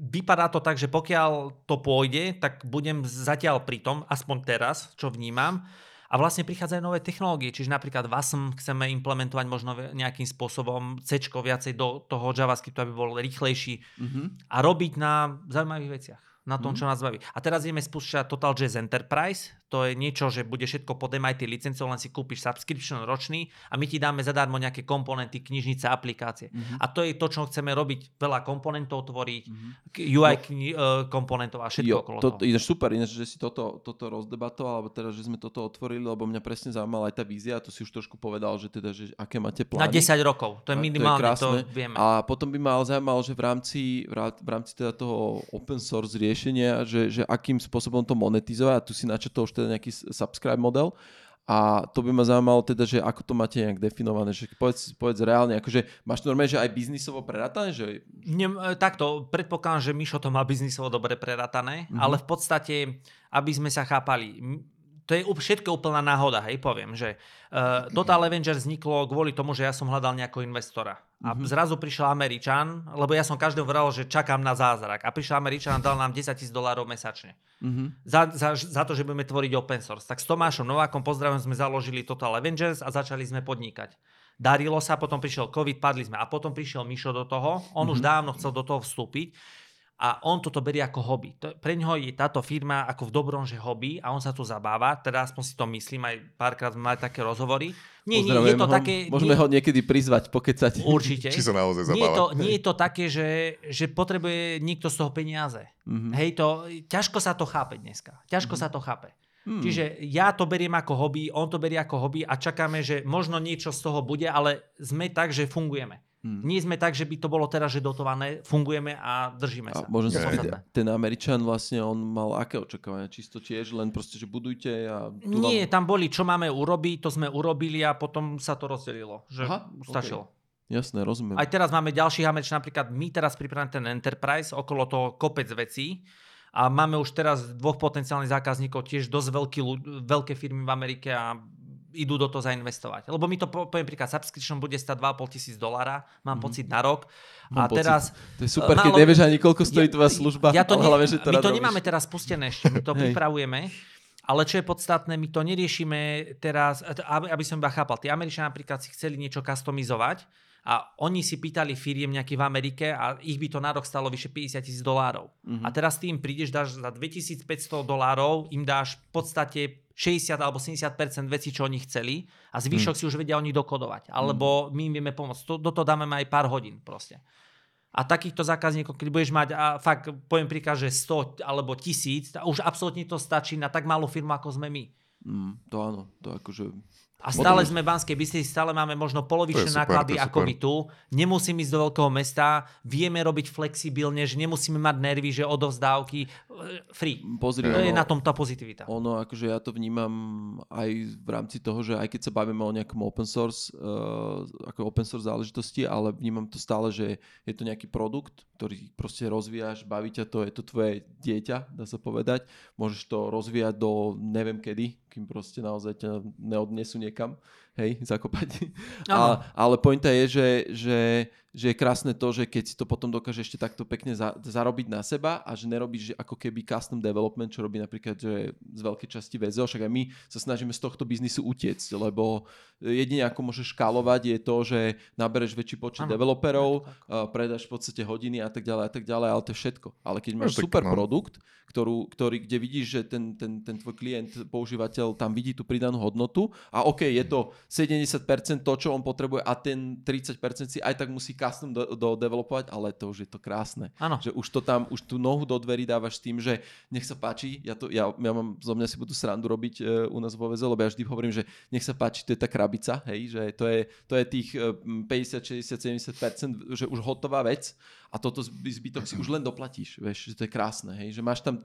vypadá to tak, že pokiaľ to pôjde, tak budem zatiaľ pri tom, aspoň teraz, čo vnímam, a vlastne prichádzajú nové technológie, čiže napríklad WASM chceme implementovať možno nejakým spôsobom C viacej do toho JavaScriptu, aby bol rýchlejší mm-hmm. a robiť na zaujímavých veciach na tom, mm. čo nás baví. A teraz ideme spúšťať Total Jazz Enterprise, to je niečo, že bude všetko pod MIT licenciou, len si kúpiš subscription ročný a my ti dáme zadarmo nejaké komponenty, knižnice, aplikácie. Mm-hmm. A to je to, čo chceme robiť, veľa komponentov tvoriť, mm-hmm. UI no, kni- uh, komponentov a všetko jo, okolo to, toho. Ináč super, ináč, že si toto, toto rozdebatoval, alebo teda, že sme toto otvorili, lebo mňa presne zaujímala aj tá vízia, to si už trošku povedal, že teda, že aké máte plány. Na 10 rokov, to je minimálne, to, je to vieme. A potom by ma ale zaujímalo, že v rámci, v rámci teda toho open source riešenia, že, že akým spôsobom to monetizovať, a tu si načetol teda nejaký subscribe model, a to by ma zaujímalo teda, že ako to máte nejak definované, že povedz, povedz reálne, akože máš normálne, že aj biznisovo preratané? Že... Ne, takto, predpokladám, že Mišo to má biznisovo dobre preratané, mm-hmm. ale v podstate, aby sme sa chápali, to je všetko úplná náhoda, hej, poviem, že uh, Total Avengers vzniklo kvôli tomu, že ja som hľadal nejakého investora. A mm-hmm. zrazu prišiel Američan, lebo ja som každého vral, že čakám na zázrak. A prišiel Američan a dal nám 10 tisíc dolárov mesačne. Mm-hmm. Za, za, za to, že budeme tvoriť open source. Tak s Tomášom Novákom, pozdravím, sme založili Total Avengers a začali sme podnikať. Darilo sa, potom prišiel COVID, padli sme. A potom prišiel Mišo do toho. On mm-hmm. už dávno chcel do toho vstúpiť a on toto berie ako hobby. To, pre ňoho je táto firma ako v dobrom, že hobby a on sa tu zabáva. Teda aspoň si to myslím, aj párkrát sme mali také rozhovory. Nie, nie, je to ho, také... Môžeme nie, ho niekedy prizvať, pokecať. Určite. Či sa naozaj zabáva. Nie je to, nie je to také, že, že potrebuje niekto z toho peniaze. Mm-hmm. Hej, to, ťažko sa to chápe dneska. Ťažko mm-hmm. sa to chápe. Hmm. Čiže ja to beriem ako hobby, on to berie ako hobby a čakáme, že možno niečo z toho bude, ale sme tak, že fungujeme. Hmm. Nie sme tak, že by to bolo teraz, že dotované, fungujeme a držíme sa. A možno sa ten Američan vlastne, on mal aké očakávania? Čisto tiež len proste, že budujte a... Nie, vám... tam boli, čo máme urobiť, to sme urobili a potom sa to rozdelilo. Že Aha, stačilo. Okay. Jasné, rozumiem. Aj teraz máme ďalších Američan, napríklad my teraz pripravíme ten Enterprise, okolo toho kopec vecí a máme už teraz dvoch potenciálnych zákazníkov, tiež dosť veľký, veľké firmy v Amerike a idú do toho zainvestovať. Lebo mi to, poviem príklad, subscription bude stať 2,5 tisíc dolára, mám mm-hmm. pocit na rok. Mám a pocit. teraz... To je super, keď nevieš ani koľko stojí tvoja služba. Ja to ne, hlavne, že to my to robíš. nemáme teraz spustené ešte, my to pripravujeme. Ale čo je podstatné, my to neriešime teraz, aby, aby som iba chápal. Tí Američania napríklad si chceli niečo customizovať a oni si pýtali firiem nejaký v Amerike a ich by to na rok stalo vyše 50 tisíc dolárov. Mm-hmm. A teraz tým prídeš, dáš za 2500 dolárov, im dáš v podstate 60 alebo 70% vecí, čo oni chceli a zvyšok mm. si už vedia oni dokodovať. Alebo my im vieme pomôcť. Do toho dáme aj pár hodín proste. A takýchto zákazníkov, keď budeš mať, a fakt poviem príklad, že 100 alebo 1000, už absolútne to stačí na tak malú firmu, ako sme my. Mm, to áno, to akože a stále sme v Banskej Bystrici, stále máme možno polovičné super, náklady ako my tu. Nemusím ísť do veľkého mesta, vieme robiť flexibilne, že nemusíme mať nervy, že odovzdávky e, free. Pozri, to ono, je na tom tá pozitivita. Ono, akože ja to vnímam aj v rámci toho, že aj keď sa bavíme o nejakom open source, uh, ako open source záležitosti, ale vnímam to stále, že je to nejaký produkt, ktorý proste rozvíjaš, baví ťa to, je to tvoje dieťa, dá sa povedať. Môžeš to rozvíjať do neviem kedy, kým proste naozaj ťa neodnesú niekam. hej, zakopať. A, ale pointa je, že, že že je krásne to, že keď si to potom dokáže ešte takto pekne za, zarobiť na seba a že nerobíš že ako keby custom development, čo robí napríklad že z veľkej časti VZO, však aj my sa snažíme z tohto biznisu utiecť, lebo jedine ako môžeš škálovať je to, že nabereš väčší počet ano, developerov, tak. predáš v podstate hodiny a tak ďalej a tak ďalej, ale to je všetko. Ale keď máš no, super no. produkt, ktorú, ktorý, kde vidíš, že ten, ten, ten tvoj klient, používateľ tam vidí tú pridanú hodnotu a OK, je to 70% to, čo on potrebuje a ten 30% si aj tak musí custom do, do developovať, ale to už je to krásne. Ano. Že už to tam, už tú nohu do dverí dávaš tým, že nech sa páči, ja, to, ja, ja mám, zo mňa si budú srandu robiť e, u nás vo VZ, lebo ja vždy hovorím, že nech sa páči, to je tá krabica, hej, že to je, to je tých 50, 60, 70%, že už hotová vec a toto zbytok si už len doplatíš, vieš, že to je krásne, hej, že máš tam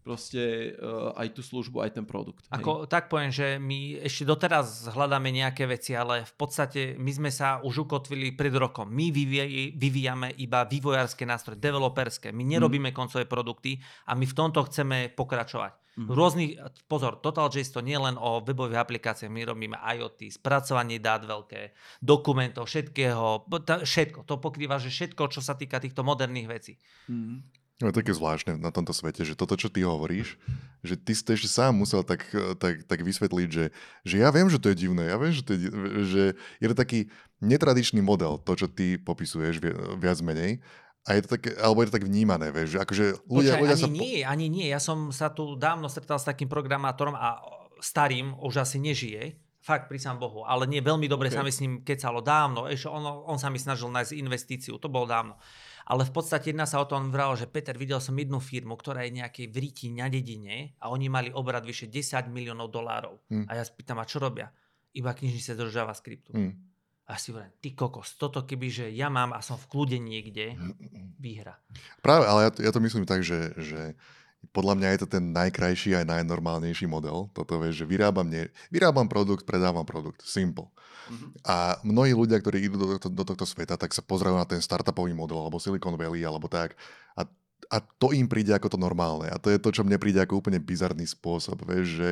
proste uh, aj tú službu, aj ten produkt. Ako, tak poviem, že my ešte doteraz hľadáme nejaké veci, ale v podstate my sme sa už ukotvili pred rokom. My vyvíj, vyvíjame iba vývojárske nástroje, developerské. My nerobíme mm. koncové produkty a my v tomto chceme pokračovať. Mm. Rôznych, pozor, TotalJS to nie len o webových aplikáciách, my robíme IoT, spracovanie dát veľké, dokumentov, všetkého, všetko. To pokrýva, že všetko, čo sa týka týchto moderných vecí. Mm. No, je také zvláštne na tomto svete, že toto, čo ty hovoríš, že ty si to ešte sám musel tak, tak, tak vysvetliť, že, že ja viem, že to je divné, ja viem, že, to je, že je to taký netradičný model, to, čo ty popisuješ viac menej, a je to také, alebo je to tak vnímané, vieš, že akože ľudia, Počkaj, ľudia ani sa... nie, ani nie, ja som sa tu dávno stretal s takým programátorom a starým, už asi nežije, fakt pri sám Bohu, ale nie veľmi dobre okay. sa mi s ním kecalo dávno, ešte on, on sa mi snažil nájsť investíciu, to bolo dávno. Ale v podstate jedna sa o tom vralo, že Peter, videl som jednu firmu, ktorá je nejakej v Ríti na dedine a oni mali obrad vyše 10 miliónov dolárov. Mm. A ja spýtam, a čo robia? Iba knižnice do JavaScriptu. Mm. A si hovorím, ty kokos, toto keby, že ja mám a som v kľude niekde, výhra. Práve, ale ja to, ja to myslím tak, že, že podľa mňa je to ten najkrajší aj najnormálnejší model. Toto vieš, že vyrábam, nie, vyrábam produkt, predávam produkt. Simple. Mm-hmm. A mnohí ľudia, ktorí idú do, do, do tohto sveta, tak sa pozerajú na ten startupový model, alebo Silicon Valley, alebo tak. A, a to im príde ako to normálne. A to je to, čo mne príde ako úplne bizarný spôsob. Vieš, že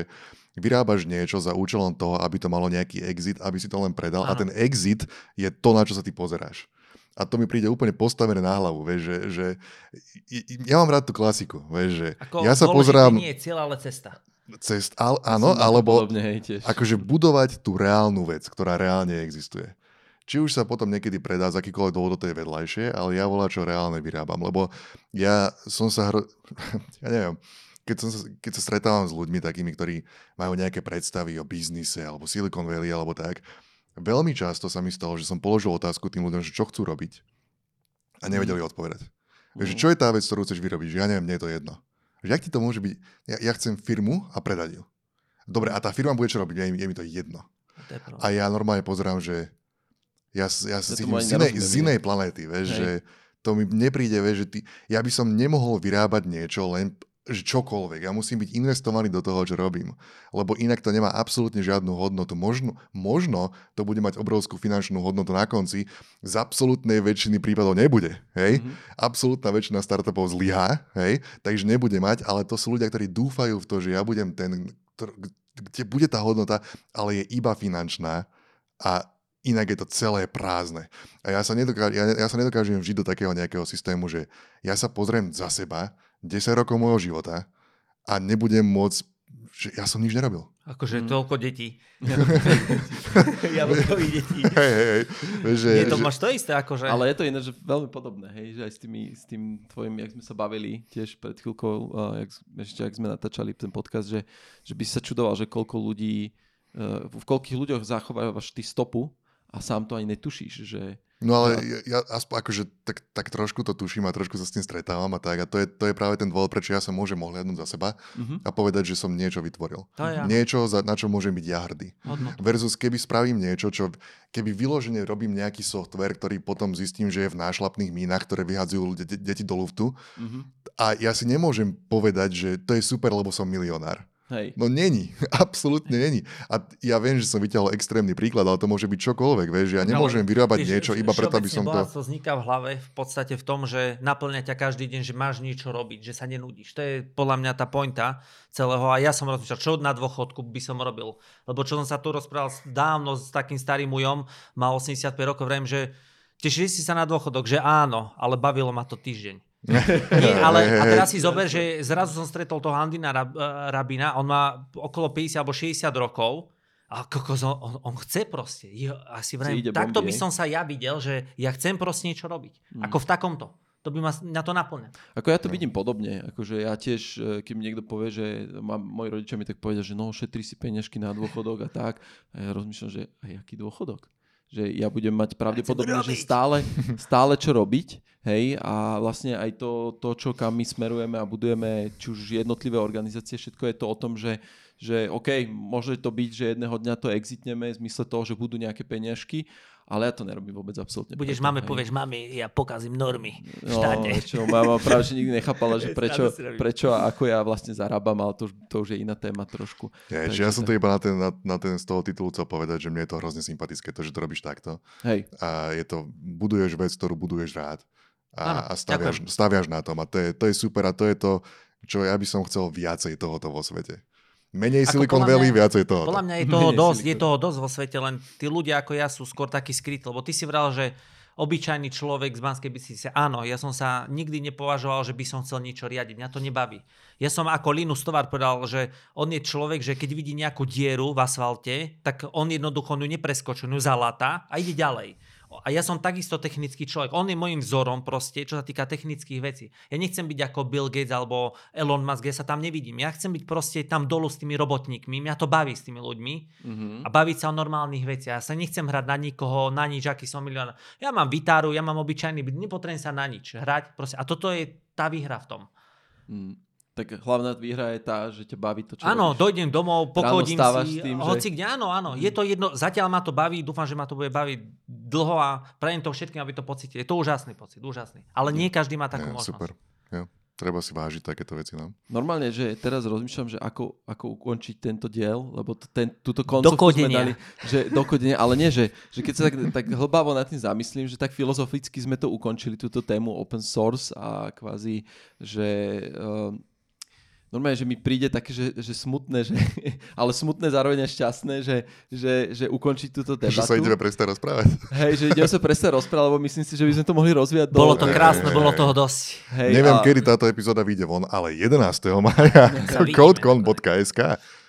vyrábaš niečo za účelom toho, aby to malo nejaký exit, aby si to len predal. Aha. A ten exit je to, na čo sa ty pozeráš. A to mi príde úplne postavené na hlavu, vieš, že, že ja mám rád tú klasiku, vieš, že Ako ja sa pozerám... nie je cieľ, ale cesta cest, al, áno, alebo podobne, hej, tiež. akože budovať tú reálnu vec, ktorá reálne existuje. Či už sa potom niekedy predá z akýkoľvek dôvod, to je vedľajšie, ale ja volá, čo reálne vyrábam, lebo ja som sa, hro... ja neviem, keď, som sa, keď sa stretávam s ľuďmi takými, ktorí majú nejaké predstavy o biznise alebo Silicon Valley alebo tak, veľmi často sa mi stalo, že som položil otázku tým ľuďom, že čo chcú robiť a nevedeli mm. odpovedať. Mm. Že čo je tá vec, ktorú chceš vyrobiť? Že ja neviem, mne je to jedno. Že jak ti to môže byť? Ja, ja chcem firmu a predať ju. Dobre, a tá firma bude čo robiť? Je, je mi to jedno. A ja normálne pozerám, že ja, ja sa cítim z inej, z inej planéty, vieš, že to mi nepríde, vieš, že ty, ja by som nemohol vyrábať niečo len že čokoľvek. Ja musím byť investovaný do toho, čo robím. Lebo inak to nemá absolútne žiadnu hodnotu. Možno, možno to bude mať obrovskú finančnú hodnotu na konci. Z absolútnej väčšiny prípadov nebude. Hej? Mm-hmm. Absolútna väčšina startupov zlyhá, hej? takže nebude mať, ale to sú ľudia, ktorí dúfajú v to, že ja budem ten, kde bude tá hodnota, ale je iba finančná a inak je to celé prázdne. A ja sa, nedokážem, ja, ja sa nedokážem vžiť do takého nejakého systému, že ja sa pozriem za seba 10 rokov môjho života a nebudem môcť, že ja som nič nerobil. Akože mm. toľko detí. Jablkových detí. Hej, hej, hej. Že, Nie, to že... máš to isté, akože. Ale je to iné, že veľmi podobné, hej, že aj s, tými, s tým tvojim, jak sme sa bavili tiež pred chvíľkou, uh, jak, ešte ak sme natáčali ten podcast, že, že by sa čudoval, že koľko ľudí, uh, v koľkých ľuďoch zachovávaš ty stopu a sám to ani netušíš, že No ale ja, ja aspoň akože tak, tak trošku to tuším a trošku sa s tým stretávam a tak. A to je, to je práve ten dôvod, prečo ja sa môžem ohľadnúť za seba uh-huh. a povedať, že som niečo vytvoril. To ja. Niečo, za, na čo môžem byť ja hrdý. Hodnotu. Versus keby spravím niečo, čo keby vyložene robím nejaký software, ktorý potom zistím, že je v nášlapných mínach, ktoré vyhadzujú de- deti do luftu uh-huh. a ja si nemôžem povedať, že to je super, lebo som milionár. Hej. No není, absolútne není. A ja viem, že som vyťahol extrémny príklad, ale to môže byť čokoľvek, vieš, ja nemôžem ale, vyrábať niečo iba preto, aby som to... to vzniká v hlave v podstate v tom, že naplňa ťa každý deň, že máš niečo robiť, že sa nenudíš. To je podľa mňa tá pointa celého a ja som rozmýšľal, čo na dôchodku by som robil. Lebo čo som sa tu rozprával dávno s takým starým ujom, mal 85 rokov, vrem, že tešili si sa na dôchodok, že áno, ale bavilo ma to týždeň. Nie, ale a teraz si zober, že zrazu som stretol toho Andina Rab, eh, Rabina, on má okolo 50 alebo 60 rokov a kokos, on, on, on chce proste. Asi vrajím, takto by som sa ja videl, že ja chcem proste niečo robiť. Hmm. Ako v takomto. To by ma na to naplňa. Ako ja to vidím podobne. Akože ja tiež, eh, keď mi niekto povie, že mám, moji rodičia mi tak povedia, že no, šetri si peniažky na dôchodok a tak. A ja rozmýšľam, že aj aký dôchodok? Že ja budem mať pravdepodobne, že stále, stále čo robiť, hej, a vlastne aj to, to, čo kam my smerujeme a budujeme, či už jednotlivé organizácie, všetko je to o tom, že, že OK, môže to byť, že jedného dňa to exitneme v zmysle toho, že budú nejaké peniažky, ale ja to nerobím vôbec absolútne. Budeš preto, hej. povieš, mami, ja pokazím normy v no, štáte. No, čo, mama práve že nikdy nechápala, že prečo, prečo a ako ja vlastne zarábam, ale to, to už je iná téma trošku. Ja, Takže ja som to iba na ten, na, na ten z toho titulu chcel povedať, že mne je to hrozne sympatické, to, že to robíš takto. Hej. A je to, buduješ vec, ktorú buduješ rád a, a staviaš, staviaš na tom a to je, to je super a to je to, čo ja by som chcel viacej tohoto vo svete. Menej Silicon Valley, viacej toho. Podľa mňa je toho dosť, je toho dosť vo svete, len tí ľudia ako ja sú skôr takí skrytí, lebo ty si vral, že obyčajný človek z Banskej Bystrice. Áno, ja som sa nikdy nepovažoval, že by som chcel niečo riadiť. Mňa to nebaví. Ja som ako Linus Tovar povedal, že on je človek, že keď vidí nejakú dieru v asfalte, tak on jednoducho ju nepreskočí, ju zalata a ide ďalej. A ja som takisto technický človek. On je môjim vzorom proste, čo sa týka technických vecí. Ja nechcem byť ako Bill Gates alebo Elon Musk, ja sa tam nevidím. Ja chcem byť proste tam dolu s tými robotníkmi. Mňa to baví s tými ľuďmi mm-hmm. a baviť sa o normálnych veciach. Ja sa nechcem hrať na nikoho, na nič, aký som milión. Ja mám vitáru, ja mám obyčajný byt, nepotrebujem sa na nič hrať. Proste. A toto je tá výhra v tom. Mm tak hlavná výhra je tá, že ťa baví to, čo Áno, robíš. dojdem domov, pochodím si, tým, hoci že... kde, áno, áno. Je to jedno, zatiaľ ma to baví, dúfam, že ma to bude baviť dlho a prajem to všetkým, aby to pocítili. Je to úžasný pocit, úžasný. Ale nie každý má takú ja, možnosť. Super. Ja. Treba si vážiť takéto veci. No? Normálne, že teraz rozmýšľam, že ako, ako ukončiť tento diel, lebo ten, túto koncovku sme dali, že dokodenie, ale nie, že, že keď sa tak, tak hlbavo nad tým zamyslím, že tak filozoficky sme to ukončili, túto tému open source a kvázi, že uh, normálne, že mi príde také, že, že smutné, že, ale smutné zároveň šťastné, že, že, že ukončiť túto debatu. Že sa ideme prestať rozprávať. Hej, že ideme sa prestať rozprávať, lebo myslím si, že by sme to mohli rozvíjať. Bolo to krásne, bolo toho dosť. Hej, Neviem, a... kedy táto epizóda vyjde von, ale 11. maja codecon.sk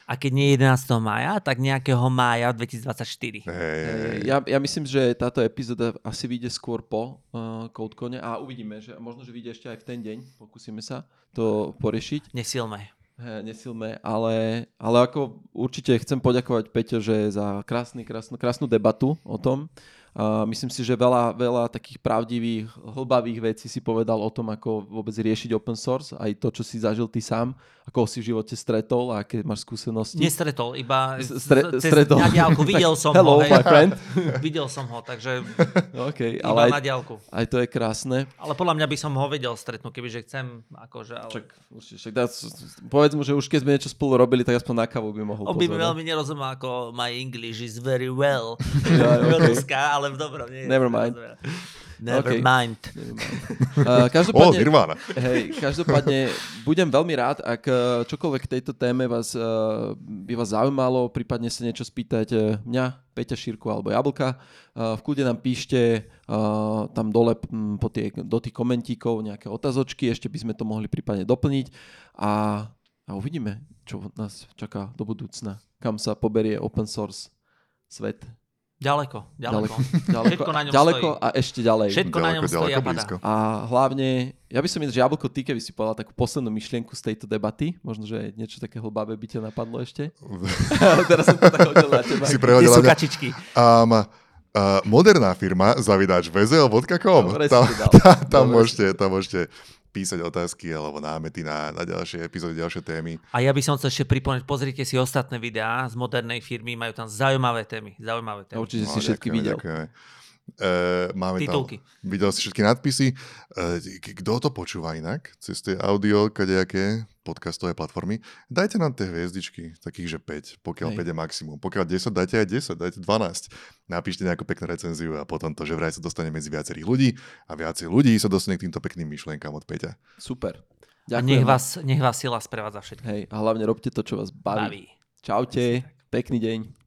a keď nie 11. mája, tak nejakého mája 2024. Hey. Ja, ja myslím, že táto epizóda asi vyjde skôr po uh, CodeCone a uvidíme, že možno, že vyjde ešte aj v ten deň. Pokúsime sa to poriešiť. Nesilme. He, nesilme, ale, ale ako určite chcem poďakovať Peťo, že za krásny, krásnu, krásnu debatu o tom. Uh, myslím si, že veľa, veľa takých pravdivých, hlbavých vecí si povedal o tom, ako vôbec riešiť open source, aj to, čo si zažil ty sám, ako si v živote stretol a aké máš skúsenosti. Nestretol, iba Stre- cez stretol. na diálku. Videl som Hello, ho. My friend. Videl som ho, takže okay, iba ale na diálku. Aj to je krásne. Ale podľa mňa by som ho vedel stretnúť, kebyže chcem. Akože, ale... Čak, však dá, povedz mu, že už keď sme niečo spolu robili, tak aspoň na kávu by mohol On by veľmi nerozumel, ako my English is very well. ja, okay ale v dobrom. Nie, Never mind. Never okay. mind. Uh, každopádne, oh, Nirvana. Hej, každopádne budem veľmi rád, ak uh, čokoľvek k tejto téme vás, uh, by vás zaujímalo, prípadne sa niečo spýtať uh, mňa, Peťa Šírku alebo Jablka. Uh, v kľude nám píšte uh, tam dole m, po tie, do tých komentíkov nejaké otazočky, ešte by sme to mohli prípadne doplniť a, a uvidíme, čo nás čaká do budúcna, kam sa poberie open source svet. Ďaleko, ďaleko. ďaleko, Všetko na ňom ďaleko stojí. a ešte ďalej. Všetko ďaleko, na ňom stojí a padá. A hlavne, ja by som že Jablko, ty keby si povedal takú poslednú myšlienku z tejto debaty, možno, že niečo také hlbavé by ťa napadlo ešte. Teraz som to tak hodil na teba. Si Kde sú kačičky? Um, Uh, moderná firma, zavidáč vzel.com. Tam, tam, tam, môžete, tam môžete písať otázky alebo námety na, na ďalšie epizódy, ďalšie témy. A ja by som chcel ešte pripomenúť, pozrite si ostatné videá z modernej firmy, majú tam zaujímavé témy. Zaujímavé témy. Určite no, si všetky videl. Ďakujeme. Uh, máme Titulky. tam, videl si všetky nadpisy. Uh, kto to počúva inak? Cez tie audio, kadejaké podcastové platformy. Dajte nám tie hviezdičky, takých, že 5, pokiaľ Hej. 5 je maximum. Pokiaľ 10, dajte aj 10, dajte 12. Napíšte nejakú peknú recenziu a potom to, že vraj sa dostane medzi viacerých ľudí a viacej ľudí sa dostane k týmto pekným myšlienkám od Peťa. Super. Ďakujem. A nech vás, nech vás sila sprevádza všetko. Hej, a hlavne robte to, čo vás baví. baví. Čaute, pekný deň.